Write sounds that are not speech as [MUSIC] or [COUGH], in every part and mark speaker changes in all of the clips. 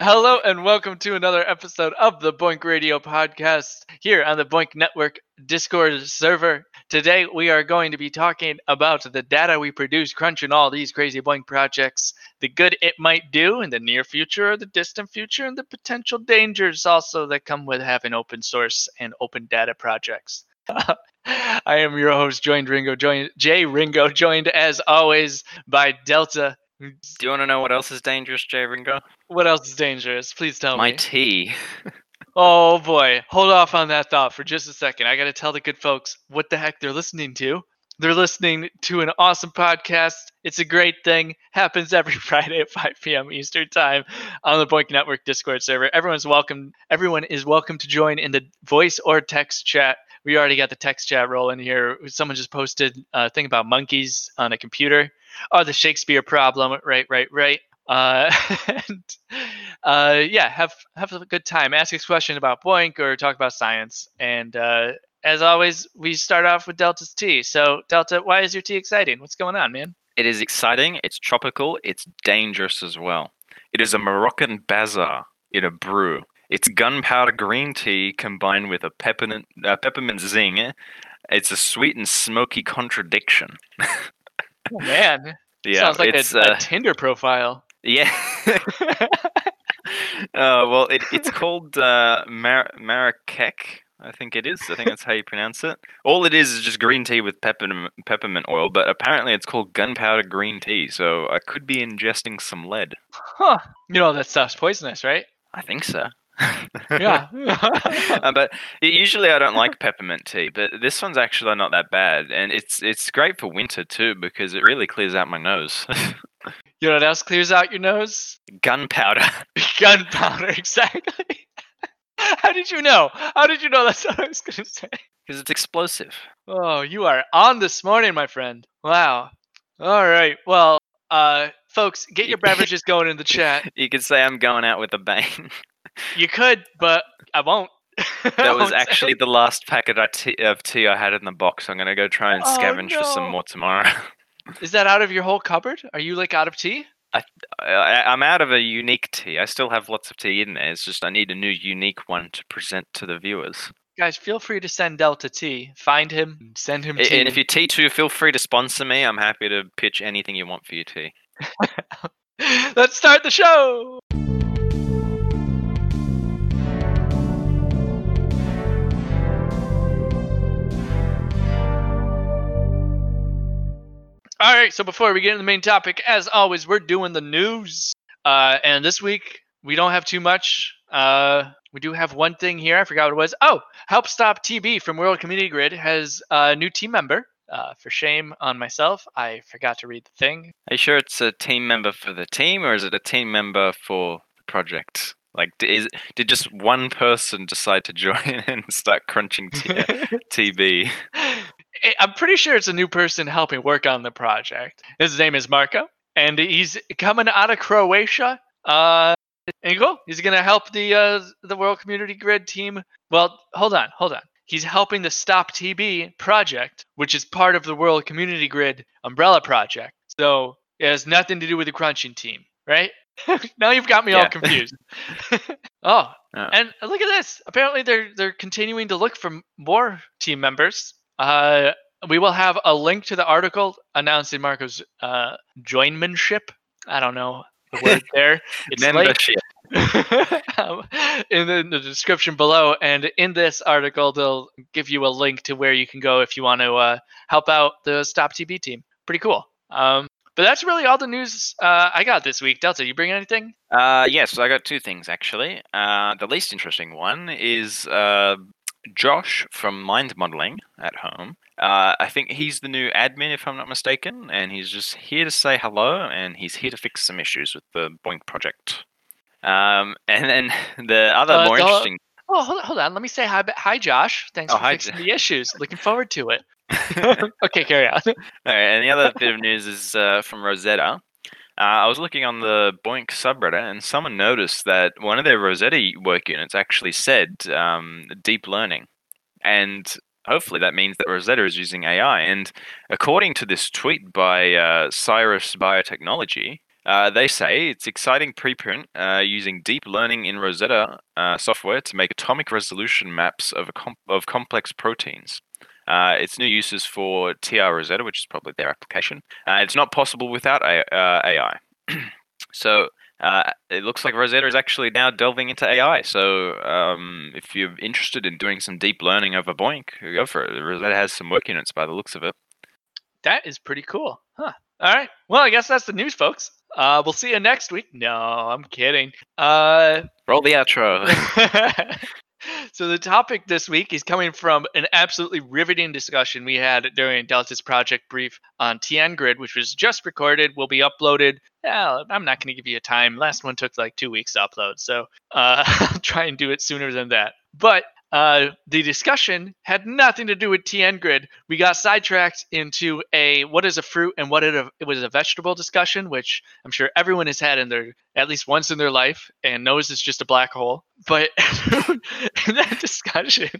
Speaker 1: Hello and welcome to another episode of the BOINC Radio podcast here on the BOINC Network Discord server. Today we are going to be talking about the data we produce crunching all these crazy BOINC projects, the good it might do in the near future or the distant future, and the potential dangers also that come with having open source and open data projects. [LAUGHS] I am your host, joined Ringo, joined Jay Ringo, joined as always by Delta.
Speaker 2: Do you want to know what else is dangerous, Jay Ringo?
Speaker 1: What else is dangerous? Please tell
Speaker 2: My
Speaker 1: me.
Speaker 2: My tea. [LAUGHS]
Speaker 1: Oh boy, hold off on that thought for just a second. I got to tell the good folks what the heck they're listening to. They're listening to an awesome podcast. It's a great thing. Happens every [LAUGHS] Friday at 5 p.m. Eastern Time on the BOINC Network Discord server. Everyone's welcome. Everyone is welcome to join in the voice or text chat. We already got the text chat rolling here. Someone just posted a thing about monkeys on a computer. Oh, the Shakespeare problem. Right, right, right. Uh, [LAUGHS] and uh, yeah, have have a good time. Ask us a question about BOINC or talk about science. And uh, as always, we start off with Delta's tea. So, Delta, why is your tea exciting? What's going on, man?
Speaker 2: It is exciting, it's tropical, it's dangerous as well. It is a Moroccan bazaar in a brew. It's gunpowder green tea combined with a peppermint, uh, peppermint zing. It's a sweet and smoky contradiction.
Speaker 1: Oh, man, [LAUGHS]
Speaker 2: Yeah,
Speaker 1: sounds like
Speaker 2: it's
Speaker 1: a,
Speaker 2: uh,
Speaker 1: a Tinder profile.
Speaker 2: yeah. [LAUGHS] uh, well, it, it's called uh, Mar- Marrakech. I think it is. I think that's how you pronounce it. All it is is just green tea with peppermint peppermint oil, but apparently it's called gunpowder green tea. So I could be ingesting some lead.
Speaker 1: huh? You know that stuff's poisonous, right?
Speaker 2: I think so.
Speaker 1: Yeah. [LAUGHS]
Speaker 2: Uh, but usually I don't like peppermint tea, but this one's actually not that bad, and it's it's great for winter too because it really clears out my nose. [LAUGHS]
Speaker 1: you know what else clears out your nose?
Speaker 2: Gunpowder. [LAUGHS]
Speaker 1: Gunpowder, exactly. How did you know? How did you know that's what I was going to say?
Speaker 2: Because it's explosive.
Speaker 1: Oh, you are on this morning, my friend. Wow. All right. Well, uh, folks, get your beverages going in the chat.
Speaker 2: You could say I'm going out with a bang.
Speaker 1: You could, but I won't. [LAUGHS]
Speaker 2: That was actually the last packet I t- of tea I had in the box. I'm gonna go try and
Speaker 1: Oh,
Speaker 2: scavenge for some more tomorrow. [LAUGHS]
Speaker 1: Is that out of your whole cupboard? Are you like out of tea?
Speaker 2: I, I'm out of a unique tea. I still have lots of tea in there. It's just I need a new unique one to present to the viewers.
Speaker 1: Guys, feel free to send Delta T. Find him, send him tea.
Speaker 2: And if you're tea too, feel free to sponsor me. I'm happy to pitch anything you want for your tea. [LAUGHS]
Speaker 1: Let's start the show. All right, so before we get into the main topic, as always, we're doing the news. Uh, and this week, we don't have too much. Uh, we do have one thing here. I forgot what it was. Oh, Help Stop TB from World Community Grid has a new team member. Uh, for shame on myself, I forgot to read the thing.
Speaker 2: Are you sure it's a team member for the team, or is it a team member for the project? Like, is did just one person decide to join [LAUGHS] and start crunching t- [LAUGHS] TB? [LAUGHS]
Speaker 1: I- I'm pretty sure it's a new person helping work on the project. His name is Marco, and he's coming out of Croatia. Uh, and cool. He's gonna help the uh, the World Community Grid team. Well, hold on, hold on. He's helping the Stop TB project, which is part of the World Community Grid umbrella project. So it has nothing to do with the crunching team, right? [LAUGHS] now you've got me all confused. [LAUGHS] [LAUGHS] oh,
Speaker 2: Oh.
Speaker 1: and look at this. Apparently, they're they're continuing to look for more team members. Uh, we will have a link to the article announcing Marco's uh, joinmanship. I don't know the word [LAUGHS] there. It's
Speaker 2: Membership.
Speaker 1: um, [LAUGHS] in the, in the description below, and in this article, they'll give you a link to where you can go if you want to uh, help out the Stop TB team. Pretty cool. Um, but that's really all the news uh, I got this week. Delta, you bring anything?
Speaker 2: Uh, yes, I got two things actually. Uh, the least interesting one is uh, Josh from Mind Modeling at home. Uh, I think he's the new admin, if I'm not mistaken, and he's just here to say hello, and he's here to fix some issues with the BOINC project. Um, and then [LAUGHS] the other
Speaker 1: Uh,
Speaker 2: more interesting.
Speaker 1: Oh, hold on, hold on. Let me say hi, hi, Josh. Thanks
Speaker 2: Oh,
Speaker 1: for
Speaker 2: hi,
Speaker 1: fixing the issues. [LAUGHS] Looking forward to it. [LAUGHS] okay, carry on.
Speaker 2: Alright, and the other bit of news is uh, from Rosetta. Uh, I was looking on the BOINC subreddit, and someone noticed that one of their Rosetta work units actually said um, deep learning, and hopefully that means that Rosetta is using AI. And according to this tweet by uh, Cyrus Biotechnology, Uh, they say it's exciting preprint uh, using deep learning in Rosetta uh, software to make atomic resolution maps of, of complex proteins. Uh, it's new uses for trRosetta, which is probably their application. Uh, it's not possible without A- AI. [CLEARS THROAT] so uh, it looks like Rosetta is actually now delving into AI. So um, if you're interested in doing some deep learning over BOINC, go for it. Rosetta has some work units by the looks of it.
Speaker 1: That is pretty cool. Huh. All right. Well, I guess that's the news, folks. Uh, we'll see you next week. No, I'm kidding. Uh,
Speaker 2: Roll the outro. [LAUGHS] [LAUGHS]
Speaker 1: so the topic this week is coming from an absolutely riveting discussion we had during Delta's project brief on TN Grid, which was just recorded, will be uploaded. I'm not going to give you a time. Last one took like two weeks to upload, so uh, [LAUGHS] I'll try and do it sooner than that. But uh, the discussion had nothing to do with TN grid. We got sidetracked into a what is a fruit and what it, it was a vegetable discussion, which I'm sure everyone has had in their at least once in their life and knows it's just a black hole. But [LAUGHS] in that discussion,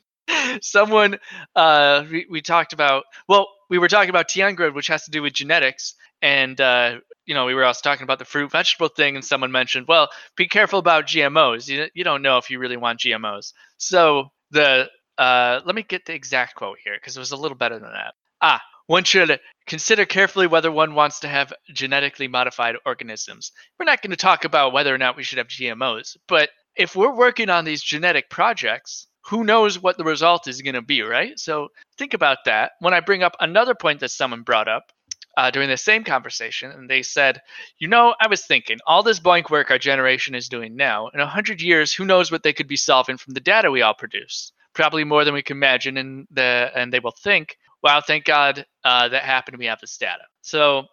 Speaker 1: someone uh, we, we talked about well, we were talking about TN grid, which has to do with genetics, and uh, you know, we were also talking about the fruit vegetable thing, and someone mentioned, well, be careful about GMOs. You, you don't know if you really want GMOs. So the uh, let me get the exact quote here because it was a little better than that. Ah, one should consider carefully whether one wants to have genetically modified organisms. We're not going to talk about whether or not we should have GMOs, but if we're working on these genetic projects, who knows what the result is going to be, right? So think about that. When I bring up another point that someone brought up uh, during the same conversation, and they said, You know, I was thinking, all this BOINC work our generation is doing now, in 100 years, who knows what they could be solving from the data we all produce? Probably more than we can imagine, and, the, and they will think, Wow, thank God uh, that happened. We have this data. So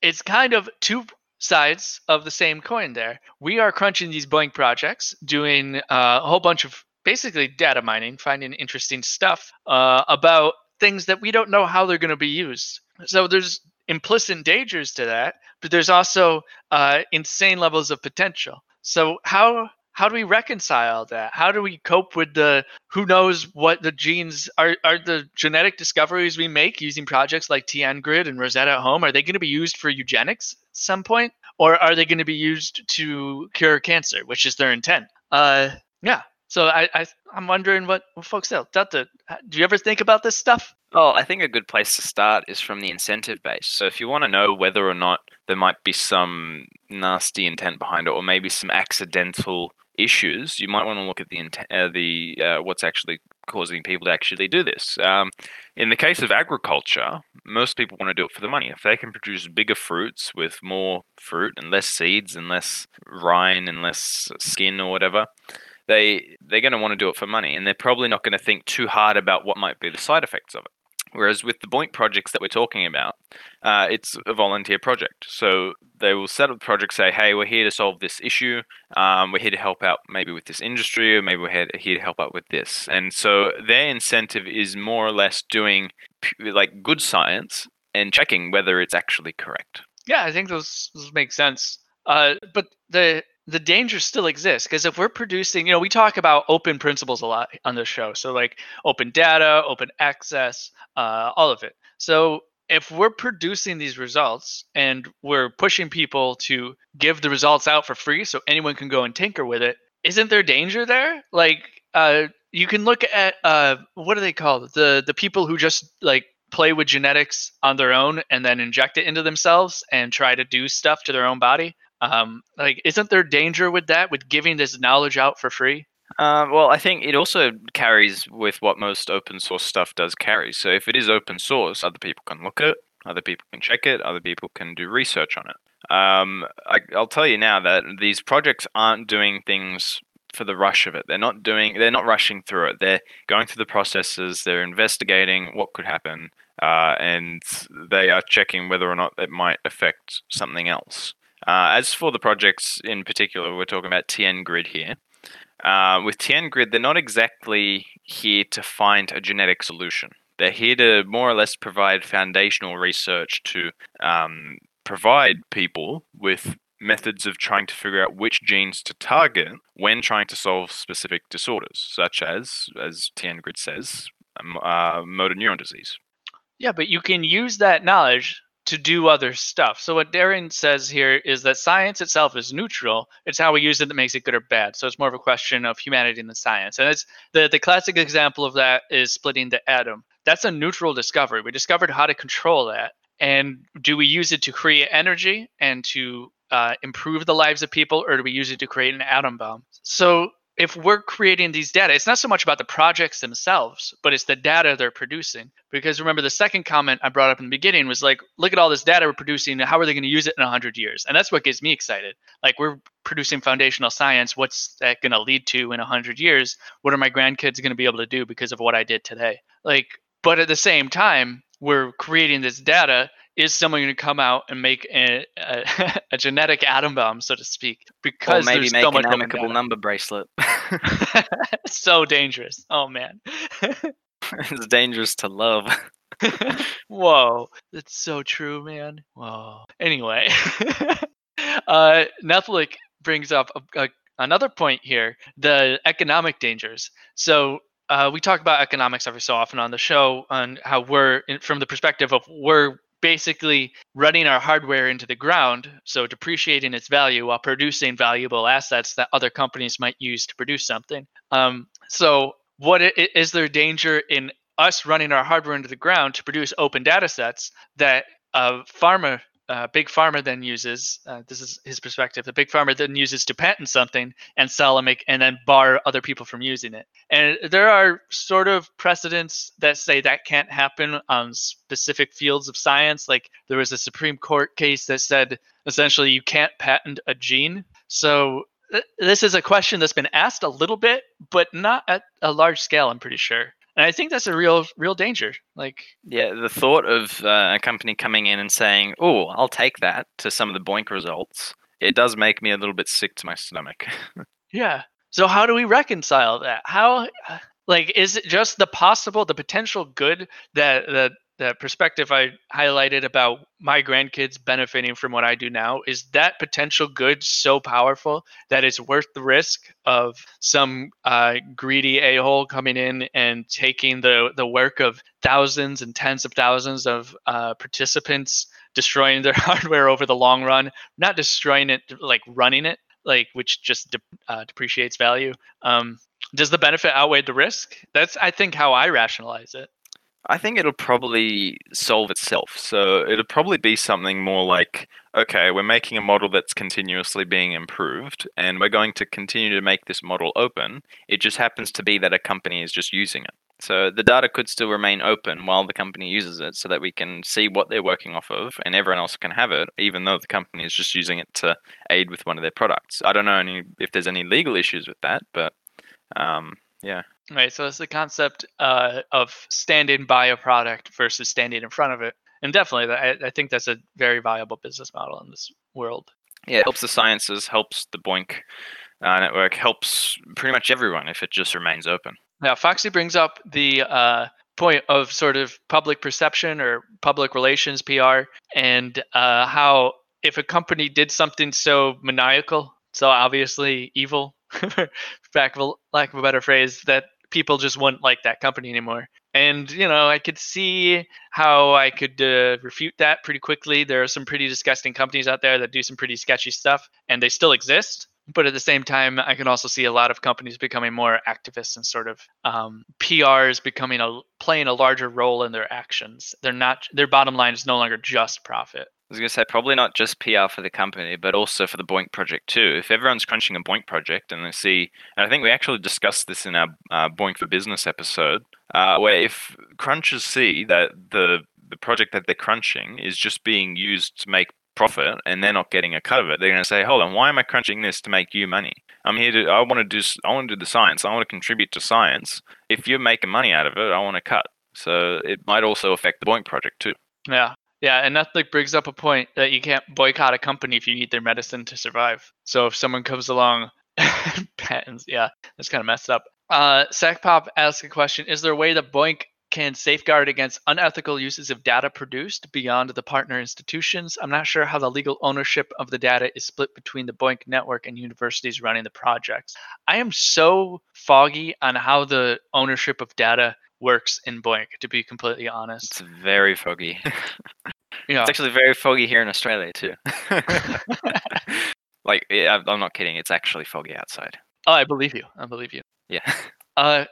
Speaker 1: it's kind of two sides of the same coin there. We are crunching these BOINC projects, doing uh, a whole bunch of basically data mining, finding interesting stuff uh, about things that we don't know how they're going to be used. So there's implicit dangers to that, but there's also uh, insane levels of potential. So how how do we reconcile that? How do we cope with the who knows what the genes are are the genetic discoveries we make using projects like TN Grid and Rosetta at Home? Are they going to be used for eugenics at some point, or are they going to be used to cure cancer, which is their intent? Uh, yeah. So I, I I'm wondering what, what folks say. Delta, do you ever think about this stuff?
Speaker 2: Well, I think a good place to start is from the incentive base. So if you want to know whether or not there might be some nasty intent behind it, or maybe some accidental issues, you might want to look at the intent, uh, the uh, what's actually causing people to actually do this. Um, in the case of agriculture, most people want to do it for the money. If they can produce bigger fruits with more fruit and less seeds and less rind and less skin or whatever, they they're going to want to do it for money, and they're probably not going to think too hard about what might be the side effects of it. Whereas with the BOINC projects that we're talking about, uh, it's a volunteer project. So they will set up the project, say, hey, we're here to solve this issue. Um, we're here to help out maybe with this industry, or maybe we're here to help out with this. And so their incentive is more or less doing like good science and checking whether it's actually correct.
Speaker 1: Yeah, I think those, those make sense. Uh, but the the danger still exists because if we're producing, you know, we talk about open principles a lot on this show. So like open data, open access, uh, all of it. So if we're producing these results and we're pushing people to give the results out for free so anyone can go and tinker with it, isn't there danger there? Like uh, you can look at uh, what are they called? The the people who just like play with genetics on their own and then inject it into themselves and try to do stuff to their own body. Um, like, isn't there danger with that, with giving this knowledge out for free?
Speaker 2: Uh, well, I think it also carries with what most open source stuff does carry. So if it is open source, other people can look at it, other people can check it, other people can do research on it. Um, I, I'll tell you now that these projects aren't doing things for the rush of it. They're not doing. They're not rushing through it. They're going through the processes. They're investigating what could happen, uh, and they are checking whether or not it might affect something else. Uh, as for the projects in particular, we're talking about TN Grid here. Uh, with TN Grid, they're not exactly here to find a genetic solution. They're here to more or less provide foundational research to um, provide people with methods of trying to figure out which genes to target when trying to solve specific disorders, such as, as TN Grid says, um, uh, motor neuron disease.
Speaker 1: Yeah, but you can use that knowledge to do other stuff. So what Darren says here is that science itself is neutral. It's how we use it that makes it good or bad. So it's more of a question of humanity than science. And it's the the classic example of that is splitting the atom. That's a neutral discovery. We discovered how to control that. And do we use it to create energy and to uh, improve the lives of people, or do we use it to create an atom bomb? So if we're creating these data, it's not so much about the projects themselves, but it's the data they're producing. Because remember, the second comment I brought up in the beginning was like, look at all this data we're producing. How are they going to use it in 100 years? And that's what gets me excited. Like, we're producing foundational science. What's that going to lead to in 100 years? What are my grandkids going to be able to do because of what I did today? Like, but at the same time, we're creating this data is someone going to come out and make a, a, [LAUGHS] a, genetic atom bomb, so to speak? Because
Speaker 2: or maybe
Speaker 1: there's
Speaker 2: make
Speaker 1: so much
Speaker 2: an amicable number bracelet. [LAUGHS] [LAUGHS]
Speaker 1: so dangerous. Oh man,
Speaker 2: it's dangerous to love.
Speaker 1: Whoa, that's so true, man. Whoa. Anyway, uh, Netflix brings up a, a, another point here: the economic dangers. So uh, we talk about economics every so often on the show on how we're in, from the perspective of we're basically running our hardware into the ground, so depreciating its value while producing valuable assets that other companies might use to produce something. Um, so, what is there danger in us running our hardware into the ground to produce open data sets that a pharma uh, big pharma then uses uh, this is his perspective the big pharma then uses to patent something and sell and make and then bar other people from using it. And there are sort of precedents that say that can't happen on specific fields of science. Like there was a supreme court case that said essentially you can't patent a gene. So th- this is a question that's been asked a little bit but not at a large scale i'm pretty sure and I think that's a real, real danger. Like,
Speaker 2: yeah, the thought of uh, a company coming in and saying, "Oh, I'll take that," to some of the BOINC results, it does make me a little bit sick to my stomach. [LAUGHS]
Speaker 1: yeah. So how do we reconcile that? How, like, is it just the possible, the potential good that that the perspective I highlighted about my grandkids benefiting from what I do now is that potential good so powerful that it's worth the risk of some uh, greedy a hole coming in and taking the the work of thousands and tens of thousands of uh, participants, destroying their [LAUGHS] hardware over the long run, not destroying it like running it, like which just de- uh, depreciates value. Um, does the benefit outweigh the risk? That's I think how I rationalize it.
Speaker 2: I think it'll probably solve itself. So it'll probably be something more like, okay, we're making a model that's continuously being improved, and we're going to continue to make this model open. It just happens to be that a company is just using it. So the data could still remain open while the company uses it so that we can see what they're working off of and everyone else can have it, even though the company is just using it to aid with one of their products. I don't know any, if there's any legal issues with that, but um, yeah.
Speaker 1: Right. So it's the concept uh, of standing by a product versus standing in front of it. And definitely, I, I think that's a very viable business model in this world.
Speaker 2: Yeah, it helps the sciences, helps the BOINC uh, network, helps pretty much everyone if it just remains open.
Speaker 1: Now, Foxy brings up the uh, point of sort of public perception or public relations PR and uh, how if a company did something so maniacal, so obviously evil, [LAUGHS] a, lack of a better phrase, that people just wouldn't like that company anymore. And you know, I could see how I could uh, refute that pretty quickly. There are some pretty disgusting companies out there that do some pretty sketchy stuff, and they still exist. But at the same time, I can also see a lot of companies becoming more activists and sort of um, PRs becoming a playing a larger role in their actions. They're not their bottom line is no longer just profit.
Speaker 2: I was going to say probably not just PR for the company, but also for the BOINC project too. If everyone's crunching a BOINC project and they see, and I think we actually discussed this in our uh, BOINC for Business episode, uh, where if crunchers see that the the project that they're crunching is just being used to make profit and they're not getting a cut of it, they're going to say, "Hold on, why am I crunching this to make you money? I'm here to. I want to do. I want to do the science. I want to contribute to science. If you're making money out of it, I want to cut. So it might also affect the BOINC project too.
Speaker 1: Yeah, yeah, and that like brings up a point that you can't boycott a company if you need their medicine to survive. So if someone comes along, [LAUGHS] patents, yeah, that's kind of messed up. Uh, Sackpop asks a question: Is there a way that BOINC can safeguard against unethical uses of data produced beyond the partner institutions? I'm not sure how the legal ownership of the data is split between the BOINC network and universities running the projects. I am so foggy on how the ownership of data works in BOINC, to be completely honest.
Speaker 2: It's very foggy. [LAUGHS]
Speaker 1: Yeah.
Speaker 2: It's actually very foggy here in Australia too. [LAUGHS] like, yeah, I'm- not kidding. It's actually foggy outside.
Speaker 1: Oh, I believe you. I believe you.
Speaker 2: Yeah. [LAUGHS]
Speaker 1: Uh,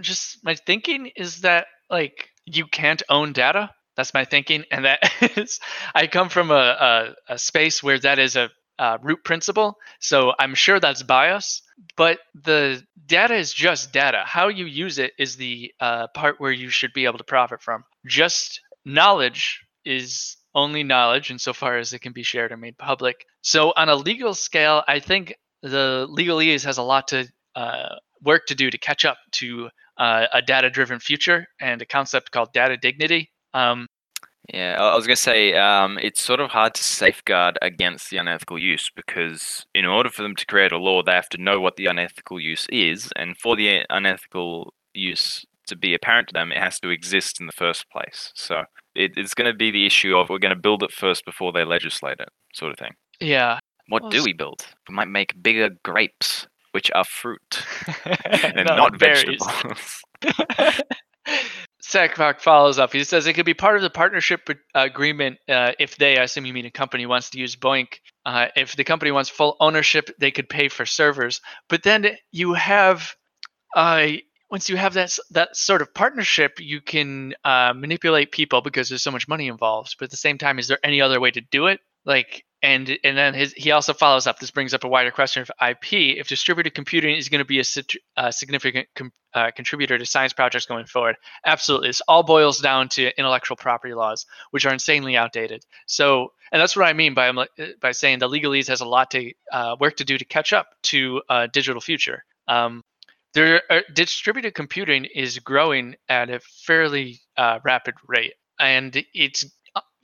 Speaker 1: just my thinking is that like you can't own data. That's my thinking, and that [LAUGHS] is I come from a a, a space where that is a, uh root principle. So I'm sure that's bias, but the data is just data. How you use it is the uh, part where you should be able to profit from. Just knowledge is only knowledge insofar as it can be shared or made public. So on a legal scale, I think the legalese has a lot to uh, work to do to catch up to uh, a data-driven future and a concept called data dignity. Um,
Speaker 2: Yeah, I I was going to say um, it's sort of hard to safeguard against the unethical use because, in order for them to create a law, they have to know what the unethical use is, and for the unethical use to be apparent to them, it has to exist in the first place. So it, it's going to be the issue of we're going to build it first before they legislate it, sort of thing.
Speaker 1: yeah.
Speaker 2: What
Speaker 1: Well,
Speaker 2: do we build? We might make bigger grapes, which are fruit [LAUGHS] and
Speaker 1: Not
Speaker 2: not, vegetables. [LAUGHS]
Speaker 1: Sackpop follows up. He says it could be part of the partnership agreement uh, if they, I assume you mean a company, wants to use BOINC. Uh, if the company wants full ownership, they could pay for servers. But then you have, uh, once you have that that sort of partnership, you can uh, manipulate people because there's so much money involved. But at the same time, is there any other way to do it? Like, and and then his, he also follows up. This brings up a wider question of IP. If distributed computing is going to be a, sit- uh significant com- uh, contributor to science projects going forward, absolutely. This all boils down to intellectual property laws, which are insanely outdated. So, and that's what I mean by uh, by saying the legalese has a lot to uh, work to do to catch up to a digital future. Um, there, are, distributed computing is growing at a fairly uh, rapid rate, and it's uh,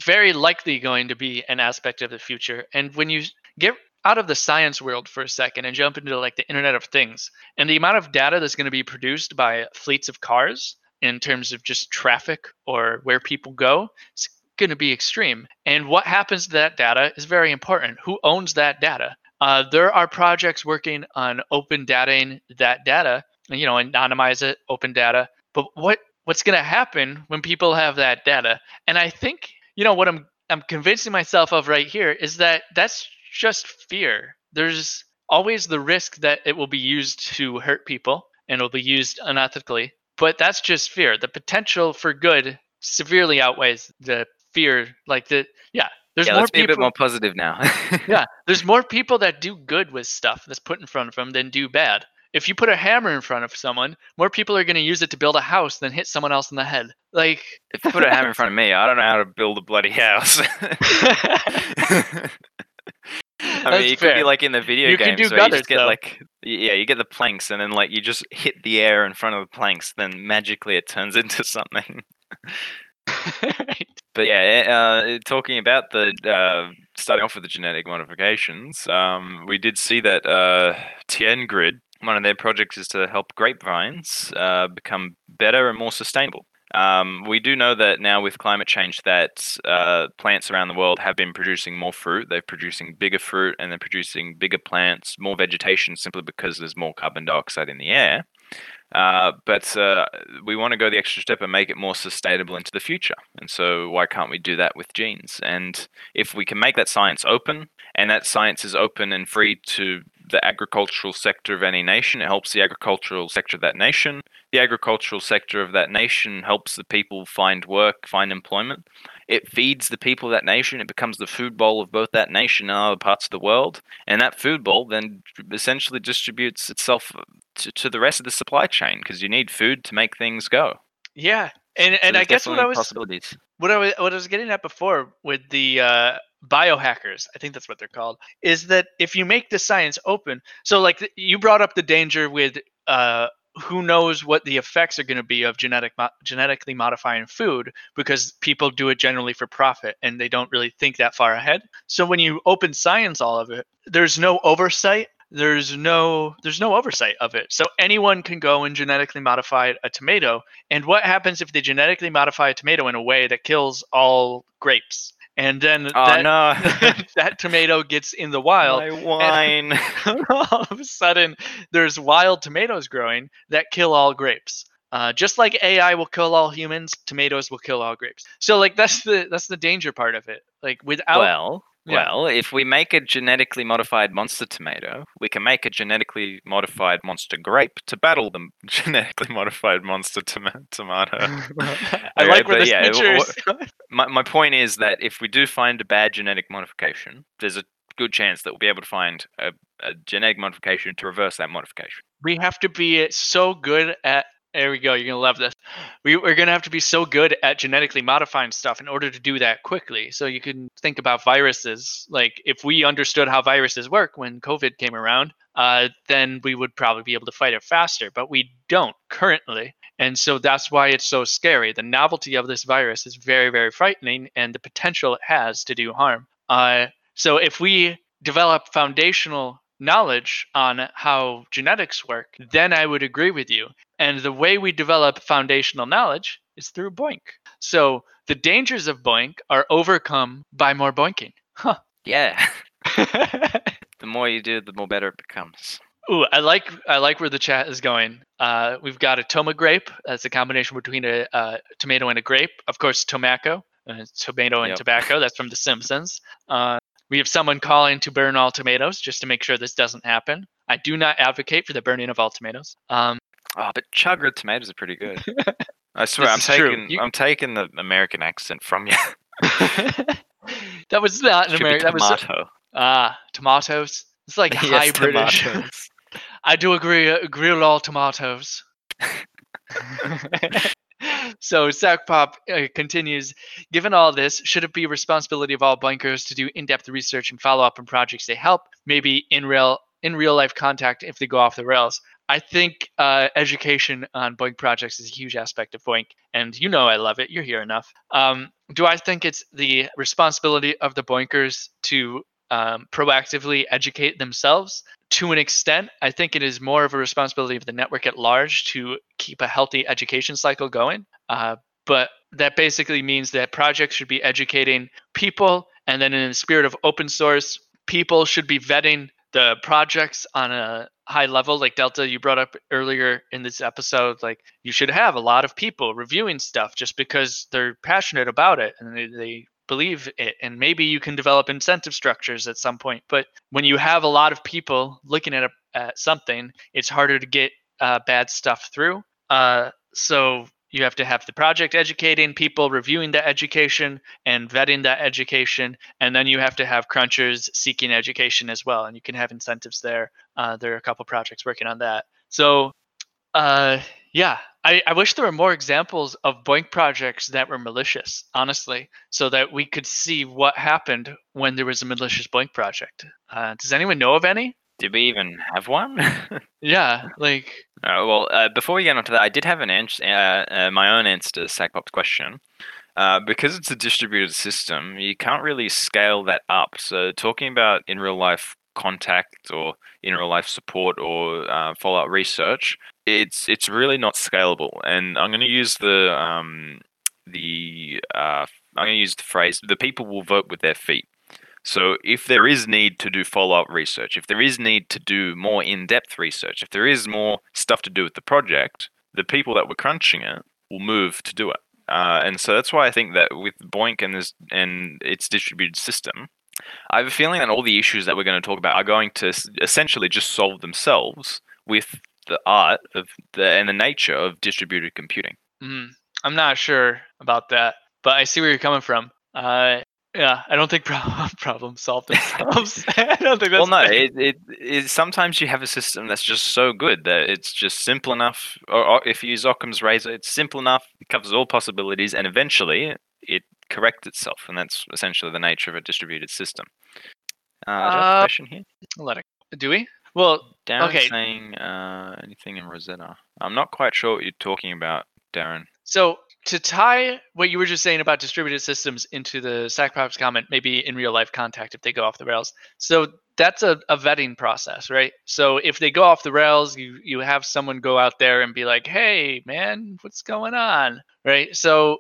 Speaker 1: very likely going to be an aspect of the future. And when you get out of the science world for a second and jump into like the Internet of Things, and the amount of data that's going to be produced by fleets of cars in terms of just traffic or where people go, it's going to be extreme. And what happens to that data is very important. Who owns that data? Uh, there are projects working on open dataing that data, you know, anonymize it, open data. But what what's going to happen when people have that data? And I think, you know, what I'm I'm convincing myself of right here is that that's just fear. There's always the risk that it will be used to hurt people and it'll be used unethically. But that's just fear. The potential for good severely outweighs the fear. Like the yeah, there's
Speaker 2: yeah,
Speaker 1: more
Speaker 2: let's be a bit more positive now. [LAUGHS]
Speaker 1: yeah, there's more people that do good with stuff that's put in front of them than do bad. If you put a hammer in front of someone, more people are going to use it to build a house than hit someone else in the head. Like,
Speaker 2: if you put a hammer in front of me, I don't know how to build a bloody house. [LAUGHS] I
Speaker 1: That's
Speaker 2: mean, you could be like in the video
Speaker 1: You
Speaker 2: games where you just get
Speaker 1: though.
Speaker 2: like, yeah, you get the planks and then like you just hit the air in front of the planks, then magically it turns [LAUGHS] into something. [LAUGHS] But yeah, eh, uh, talking about the uh, starting off with the genetic modifications, um, we did see that uh, TN Grid, one of their projects is to help grapevines uh, become better and more sustainable. Um, we do know that now with climate change, that uh, plants around the world have been producing more fruit. They're producing bigger fruit and they're producing bigger plants, more vegetation, simply because there's more carbon dioxide in the air. Uh, but uh, we want to go the extra step and make it more sustainable into the future. And so, why can't we do that with genes? And if we can make that science open, and that science is open and free to the agricultural sector of any nation, it helps the agricultural sector of that nation. The agricultural sector of that nation helps the people find work, find employment. It feeds the people of that nation. It becomes the food bowl of both that nation and other parts of the world. And that food bowl then essentially distributes itself to, to the rest of the supply chain because you need food to make things go.
Speaker 1: yeah, and
Speaker 2: So
Speaker 1: and I guess what I was
Speaker 2: possibilities.
Speaker 1: what I was what I was getting at before with the uh, biohackers, I think that's what they're called, is that if you make the science open, so like you brought up the danger with uh, who knows what the effects are going to be of genetic mo- genetically modifying food because people do it generally for profit and they don't really think that far ahead. So when you open science all of it, there's no oversight there's no there's no oversight of it so anyone can go and genetically modify a tomato and what happens if they genetically modify a tomato in a way that kills all grapes and then
Speaker 2: Oh
Speaker 1: that,
Speaker 2: no! [LAUGHS]
Speaker 1: that tomato gets in the wild
Speaker 2: My wine. [LAUGHS]
Speaker 1: all of a sudden there's wild tomatoes growing that kill all grapes Uh, just like AI will kill all humans, tomatoes will kill all grapes. So like that's the that's the danger part of it. Like without
Speaker 2: well,
Speaker 1: Yeah.
Speaker 2: well, if we make a genetically modified monster tomato, we can make a genetically modified monster grape to battle the [LAUGHS] genetically modified monster toma- tomato. [LAUGHS] [LAUGHS]
Speaker 1: I
Speaker 2: Okay,
Speaker 1: like where this
Speaker 2: yeah,
Speaker 1: picture
Speaker 2: my, my point is that if we do find a bad genetic modification, there's a good chance that we'll be able to find a, a genetic modification to reverse that modification.
Speaker 1: we have to be so good at there we go you're gonna love this. We, we're gonna have to be so good at genetically modifying stuff in order to do that quickly so you can think about viruses. Like if we understood how viruses work when covid came around uh, then we would probably be able to fight it faster but we don't currently. And so that's why it's so scary. The novelty of this virus is very very frightening and the potential it has to do harm. Uh, so if we develop foundational knowledge on how genetics work, then I would agree with you. And the way we develop foundational knowledge is through BOINC. So the dangers of BOINC are overcome by more boinking. Huh.
Speaker 2: Yeah. [LAUGHS] [LAUGHS] the more you do, the more better it becomes.
Speaker 1: Ooh, I like I like where the chat is going. Uh, we've got a toma grape. That's a combination between a, uh tomato and a grape. Of course, tomaco, uh, tomato and
Speaker 2: Yep.
Speaker 1: tobacco. That's from The Simpsons. Uh, we have someone calling to burn all tomatoes just to make sure this doesn't happen. I do not advocate for the burning of all tomatoes. Um,
Speaker 2: Oh, but chugger tomatoes are pretty good. [LAUGHS] I swear, I'm taking
Speaker 1: You-
Speaker 2: I'm taking the American accent from you. [LAUGHS] [LAUGHS]
Speaker 1: that was not an American. That was
Speaker 2: tomato.
Speaker 1: ah tomatoes. It's like high
Speaker 2: Yes,
Speaker 1: British.
Speaker 2: tomatoes.
Speaker 1: I do agree. Uh, grill all tomatoes. So Sack Pop uh, continues. Given all this, should it be responsibility of all Boinkers to do in-depth research and follow up on projects they help, maybe in real in real life contact if they go off the rails? I think uh, education on BOINC projects is a huge aspect of BOINC, and you know I love it. You're here enough. Um, do I think it's the responsibility of the Boinkers to um, proactively educate themselves? To an extent, I think it is more of a responsibility of the network at large to keep a healthy education cycle going. Uh, but that basically means that projects should be educating people, and then in the spirit of open source, people should be vetting the projects on a high level like delta you brought up earlier in this episode like you should have a lot of people reviewing stuff just because they're passionate about it and they, they believe it and maybe you can develop incentive structures at some point but when you have a lot of people looking at, a, at something it's harder to get uh, bad stuff through. Uh, so you have to have the project educating people reviewing the education and vetting that education and then you have to have crunchers seeking education as well and you can have incentives there. Uh, there are a couple projects working on that. So uh, yeah I, I wish there were more examples of BOINC projects that were malicious honestly so that we could see what happened when there was a malicious BOINC project uh, does anyone know of any
Speaker 2: Did we even have one? [LAUGHS]
Speaker 1: yeah like
Speaker 2: Uh, well, uh, before we get onto that, I did have an answer, uh, uh, my own answer to Sackpop's question. Uh, because it's a distributed system, you can't really scale that up. So, talking about in real life contact or in real life support or uh, follow up research, it's it's really not scalable. And I'm going to use the um, the uh, I'm going to use the phrase: the people will vote with their feet. So, if there is need to do follow up research, if there is need to do more in depth research, if there is more stuff to do with the project, the people that were crunching it will move to do it. Uh, and so that's why I think that with BOINC and this and its distributed system, I have a feeling that all the issues that we're going to talk about are going to essentially just solve themselves with the art of the and the nature of distributed computing.
Speaker 1: Mm, I'm not sure about that, but I see where you're coming from. Uh, yeah, I don't think [LAUGHS] problem problems solve themselves. [LAUGHS] I don't think that's.
Speaker 2: well, no, it, it, it sometimes you have a system that's just so good that it's just simple enough. Or, or if you use Occam's razor, it's simple enough. It covers all possibilities, and eventually it corrects itself, and that's essentially the nature of a distributed system. Uh, do I have a
Speaker 1: Uh,
Speaker 2: question here?
Speaker 1: Let it. Do we? Well,
Speaker 2: Darren
Speaker 1: okay.
Speaker 2: saying uh, anything in Rosetta. I'm not quite sure what you're talking about, Darren.
Speaker 1: so to tie what you were just saying about distributed systems into the Sackpops comment, maybe in real life contact if they go off the rails. So that's a, a vetting process, right? So if they go off the rails, you you have someone go out there and be like, "Hey, man, what's going on?" Right? So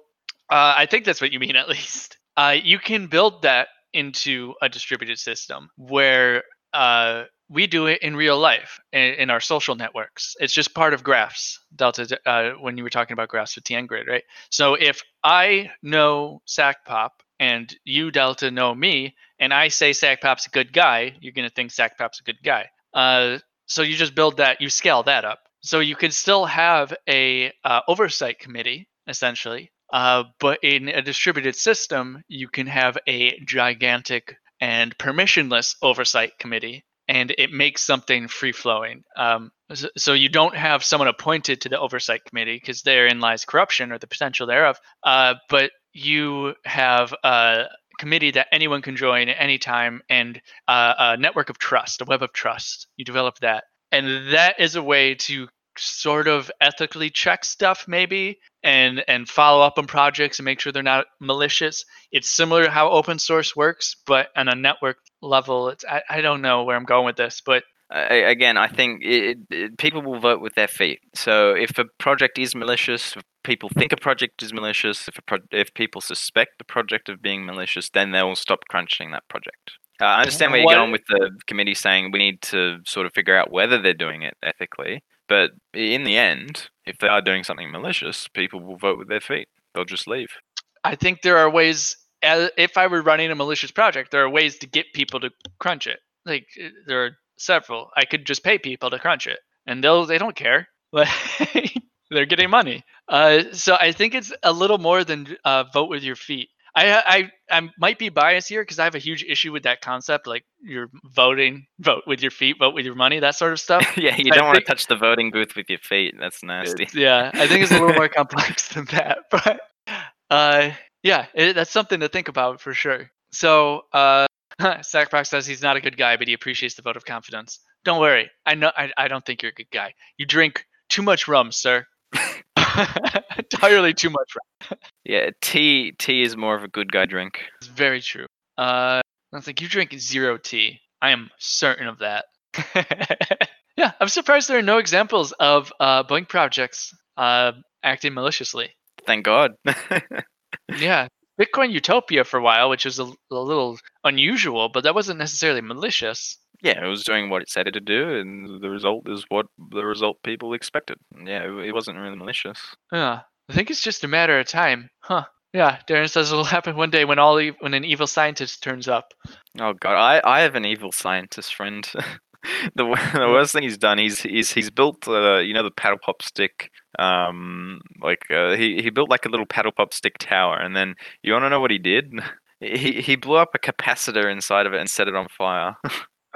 Speaker 1: uh, I think that's what you mean, [LAUGHS] at least. Uh, you can build that into a distributed system where uh, we do it in real life in, in our social networks. It's just part of graphs, Delta, uh, when you were talking about graphs with TN Grid, right? So if I know SacPop and you, Delta, know me, and I say SacPop's a good guy, you're going to think SacPop's a good guy. Uh, so you just build that, you scale that up. So you can still have a uh, oversight committee, essentially, uh, but in a distributed system, you can have a gigantic and permissionless oversight committee and it makes something free flowing. Um, so, you don't have someone appointed to the oversight committee because therein lies corruption or the potential thereof. Uh, but you have a committee that anyone can join at any time and uh, a network of trust, a web of trust. You develop that. And that is a way to sort of ethically check stuff maybe and and follow up on projects and make sure they're not malicious. It's similar to how open source works but on a network level it's i, I don't know where i'm going with this but
Speaker 2: uh, again i think it, it, people will vote with their feet. So if a project is malicious if people think a project is malicious if a pro- if people suspect the project of being malicious then they will stop crunching that project. Uh, I understand where you're going with the committee saying we need to sort of figure out whether they're doing it ethically. But in the end, if they are doing something malicious, people will vote with their feet. They'll just leave.
Speaker 1: I think there are ways. If I were running a malicious project, there are ways to get people to crunch it. Like eh, there are several. I could just pay people to crunch it, and they'll they don't care. [LAUGHS] they're getting money. Uh, so I think it's a little more than uh, vote with your feet. I I I might be biased here because I have a huge issue with that concept. Like you're voting, vote with your feet, vote with your money, that sort of stuff. [LAUGHS]
Speaker 2: yeah, you don't want to touch the voting booth with your feet. That's nasty.
Speaker 1: Yeah, I think it's a little more complex than that, [LAUGHS] but uh, yeah, it, that's something to think about for sure. So uh, [LAUGHS] Sackpop says he's not a good guy, but he appreciates the vote of confidence. Don't worry, I know I, I don't think you're a good guy. You drink too much rum, sir. [LAUGHS] entirely too much. [LAUGHS]
Speaker 2: Yeah, tea tea is more of a good guy drink.
Speaker 1: It's very true. Uh, I like, you drink zero tea. I am certain of that. [LAUGHS] yeah, I'm surprised there are no examples of uh, BOINC projects uh, acting maliciously.
Speaker 2: Thank God.
Speaker 1: yeah, Bitcoin Utopia for a while, which was a, a little unusual, but that wasn't necessarily malicious
Speaker 2: yeah, it was doing what it said it to do, and the result is what the result people expected. Yeah, it, it wasn't really malicious.
Speaker 1: Yeah, I think it's just a matter of time, huh? Yeah, Darren says it'll [LAUGHS] happen one day when all e- when an evil scientist turns up.
Speaker 2: Oh god, I, I have an evil scientist friend. [LAUGHS] the, the worst thing he's done, he's he's he's built uh, you know the paddle pop stick. Um, like uh, he he built like a little paddle pop stick tower, and then you want to know what he did? [LAUGHS] He he blew up a capacitor inside of it and set it on fire.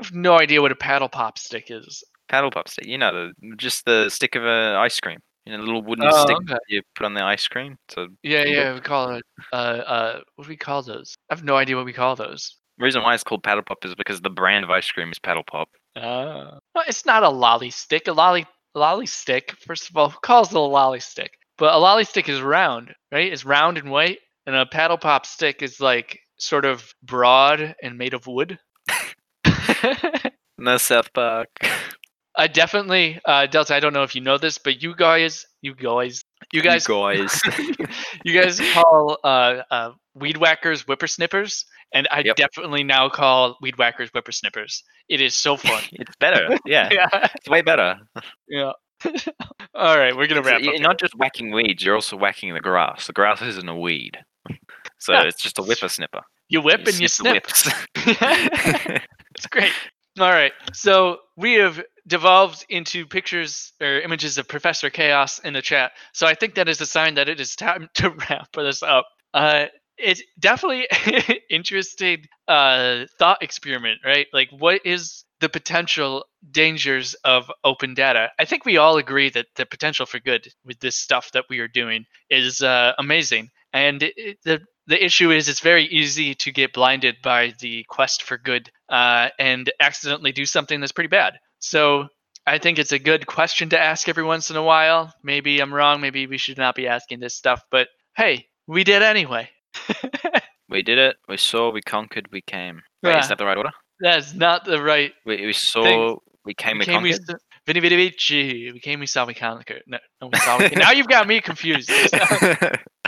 Speaker 1: I have no idea what a paddle pop stick is.
Speaker 2: Paddle pop stick, you know, the, just the stick of a ice cream. You know, a little wooden oh, stick okay. you put on the ice cream. So
Speaker 1: yeah, yeah, we call it. Uh, uh, what do we call those? I have no idea what we call those.
Speaker 2: The reason why it's called paddle pop is because the brand of ice cream is paddle pop.
Speaker 1: Uh, well, it's not a lolly stick. A lolly lolly stick. First of all, who calls it a lolly stick? But a lolly stick is round, right? It's round and white, and a paddle pop stick is like sort of broad and made of wood. [LAUGHS]
Speaker 2: no South Park.
Speaker 1: I definitely, uh, Delta. I don't know if you know this, but you guys, you guys, you guys,
Speaker 2: you guys, [LAUGHS]
Speaker 1: you guys call uh, uh, weed whackers whippersnippers, and I yep. definitely now call weed whackers whippersnippers. It is so fun. [LAUGHS]
Speaker 2: it's better. Yeah. yeah. It's way better.
Speaker 1: Yeah. All right, we're gonna wrap.
Speaker 2: You're
Speaker 1: up
Speaker 2: not just whacking weeds; you're also whacking the grass. The grass isn't a weed, so yeah. it's just a whippersnipper.
Speaker 1: You whip you and you snip. It's great. All right. So we have devolved into pictures or images of Professor Chaos in the chat. So I think that is a sign that it is time [LAUGHS] to wrap this up. Uh, it's definitely [LAUGHS] interesting uh, thought experiment, right? Like, what is the potential dangers of open data? I think we all agree that the potential for good with this stuff that we are doing is uh, amazing. And it, the the issue is it's very easy to get blinded by the quest for good uh, and accidentally do something that's pretty bad. So I think it's a good question to ask every once in a while. Maybe I'm wrong. Maybe we should not be asking this stuff. But hey, we did anyway. [LAUGHS]
Speaker 2: we did it. We saw. We conquered. We came. Wait, yeah. is that the right order?
Speaker 1: That's not the right.
Speaker 2: We, we saw. Thing. We came. We, we came, conquered. We,
Speaker 1: Vinny Vinny Vici. We came. We saw. We conquered. No, no we saw. We, now you've got me confused. [LAUGHS]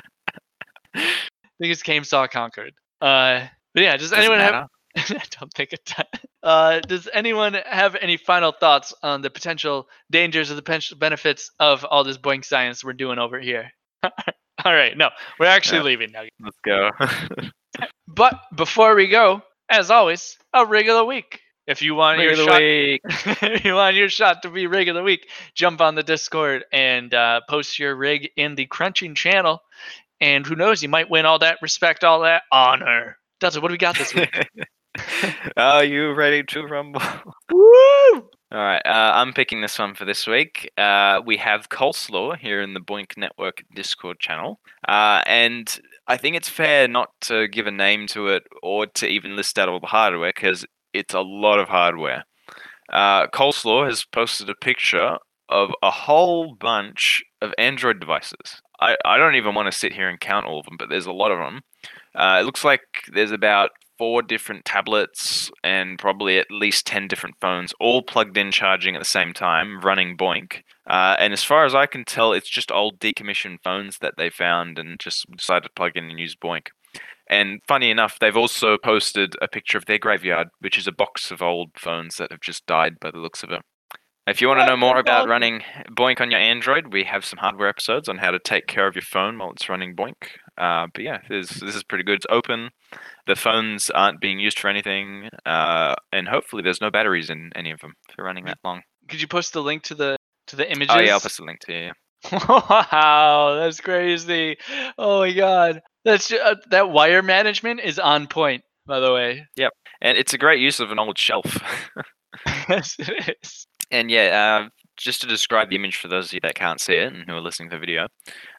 Speaker 1: think it's came saw conquered. Uh, but yeah, does anyone have [LAUGHS] I don't think it does. Uh, does anyone have any final thoughts on the potential dangers or the potential benefits of all this BOINC science we're doing over here? [LAUGHS] all right, no, we're actually
Speaker 2: Yeah.
Speaker 1: leaving now.
Speaker 2: Let's go. [LAUGHS]
Speaker 1: But before we go, as always, a rig of the week. If you want your
Speaker 2: Rig
Speaker 1: shot,
Speaker 2: week.
Speaker 1: if you want your shot to be rig of the week, jump on the Discord and uh, post your rig in the Crunching channel. And who knows, you might win all that respect, all that honor. Delta, what do we got this week?
Speaker 2: Are [LAUGHS] you ready to rumble? [LAUGHS]
Speaker 1: Woo!
Speaker 2: All right, uh, I'm picking this one for this week. Uh, we have Coleslaw here in the BOINC Network Discord channel, uh, and I think it's fair not to give a name to it or to even list out all the hardware because it's a lot of hardware. Uh, Coleslaw has posted a picture of a whole bunch of Android devices. I, I don't even want to sit here and count all of them, but there's a lot of them. Uh, it looks like there's about four different tablets and probably at least 10 different phones, all plugged in charging at the same time, running BOINC. Uh, and as far as I can tell, it's just old decommissioned phones that they found and just decided to plug in and use BOINC. And funny enough, they've also posted a picture of their graveyard, which is a box of old phones that have just died by the looks of it. If you want to know more about running BOINC on your Android, we have some hardware episodes on how to take care of your phone while it's running BOINC. Uh, but yeah, this, this is pretty good. It's open. The phones aren't being used for anything, uh, and hopefully there's no batteries in any of them for running that long.
Speaker 1: Could you post the link to the to the images?
Speaker 2: Oh yeah, I'll post a link to you. [LAUGHS]
Speaker 1: wow, that's crazy. Oh my god. That's uh, that wire management is on point, by the way.
Speaker 2: Yep, and it's a great use of an old shelf. [LAUGHS] [LAUGHS]
Speaker 1: yes, it is.
Speaker 2: And yeah, uh, just to describe the image for those of you that can't see it and who are listening to the video,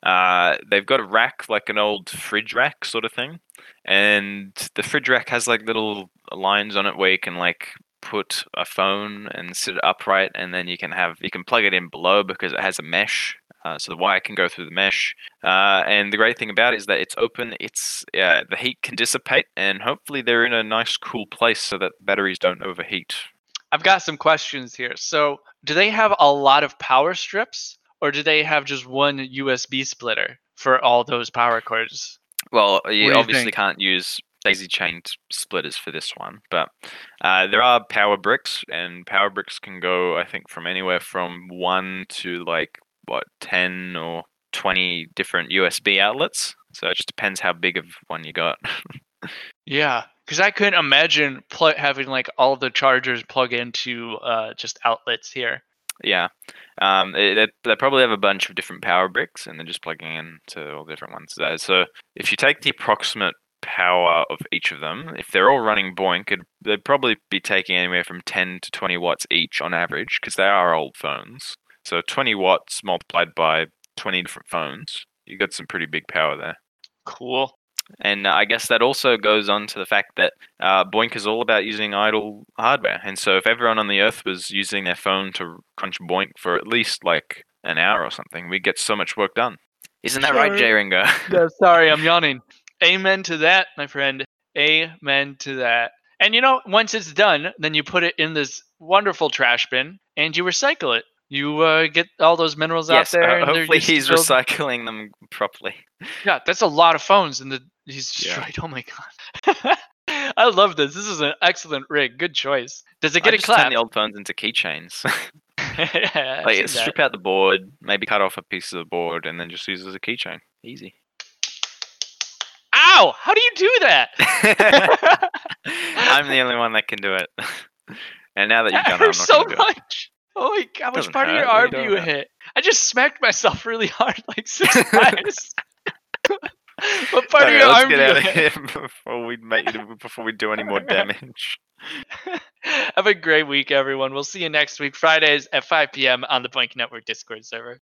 Speaker 2: uh, they've got a rack like an old fridge rack sort of thing, and the fridge rack has like little lines on it where you can like put a phone and sit it upright, and then you can have you can plug it in below because it has a mesh. Uh, so the wire can go through the mesh, uh, and the great thing about it is that it's open. It's the heat can dissipate, and hopefully they're in a nice, cool place so that batteries don't overheat.
Speaker 1: I've got some questions here. So, do they have a lot of power strips, or do they have just one USB splitter for all those power cords?
Speaker 2: Well, you
Speaker 1: you
Speaker 2: obviously
Speaker 1: think?
Speaker 2: can't use daisy chained splitters for this one, but uh, there are power bricks, and power bricks can go, I think, from anywhere from one to like what ten or twenty different USB outlets. So it just depends how big of one you got. [LAUGHS]
Speaker 1: Yeah, because I couldn't imagine pl- having like all the chargers plug into uh, just outlets here.
Speaker 2: yeah, um, it, they, they probably have a bunch of different power bricks, and they're just plugging in to all the different ones. Uh, So if you take the approximate power of each of them, if they're all running BOINC, it'd, they'd probably be taking anywhere from 10 to 20 watts each on average, because they are old phones. So 20 watts multiplied by 20 different phones, you got some pretty big power there.
Speaker 1: Cool.
Speaker 2: And uh, I guess that also goes on to the fact that uh, BOINC is all about using idle hardware. And so if everyone on the Earth was using their phone to crunch BOINC for at least like an hour or something, we'd get so much work done. Isn't that right,
Speaker 1: Sure.
Speaker 2: Jay Ringo? [LAUGHS]
Speaker 1: No, sorry, I'm yawning. Amen to that, my friend. Amen to that. And you know, once it's done, then you put it in this wonderful trash bin and you recycle it. You uh, get all those minerals
Speaker 2: yes,
Speaker 1: out there.
Speaker 2: uh,
Speaker 1: and
Speaker 2: hopefully he's
Speaker 1: build-
Speaker 2: recycling them properly.
Speaker 1: Yeah, that's a lot of phones, and the he's
Speaker 2: Yeah.
Speaker 1: destroyed. [LAUGHS] Oh my god. [LAUGHS] I love this. This is an excellent rig. Good choice. Does it get a
Speaker 2: just turn the old phones into keychains. [LAUGHS]
Speaker 1: Yeah,
Speaker 2: like strip out the board, maybe cut off a piece of the board, and then just use it as a keychain. Easy.
Speaker 1: Ow! How do you do that?
Speaker 2: I'm the only one that can do it. And now that you've
Speaker 1: That
Speaker 2: done it, I'm not
Speaker 1: so
Speaker 2: going do it.
Speaker 1: much. Oh my god, which
Speaker 2: Doesn't
Speaker 1: part of your
Speaker 2: hurt, what are
Speaker 1: arm
Speaker 2: you
Speaker 1: do you hit? I just smacked myself really hard like six times. What part of your
Speaker 2: let's
Speaker 1: arm do
Speaker 2: get out of [LAUGHS] here before we make before we do any more damage.
Speaker 1: Have a great week, everyone. We'll see you next week, Fridays at 5 p.m. on the BOINC Network Discord server.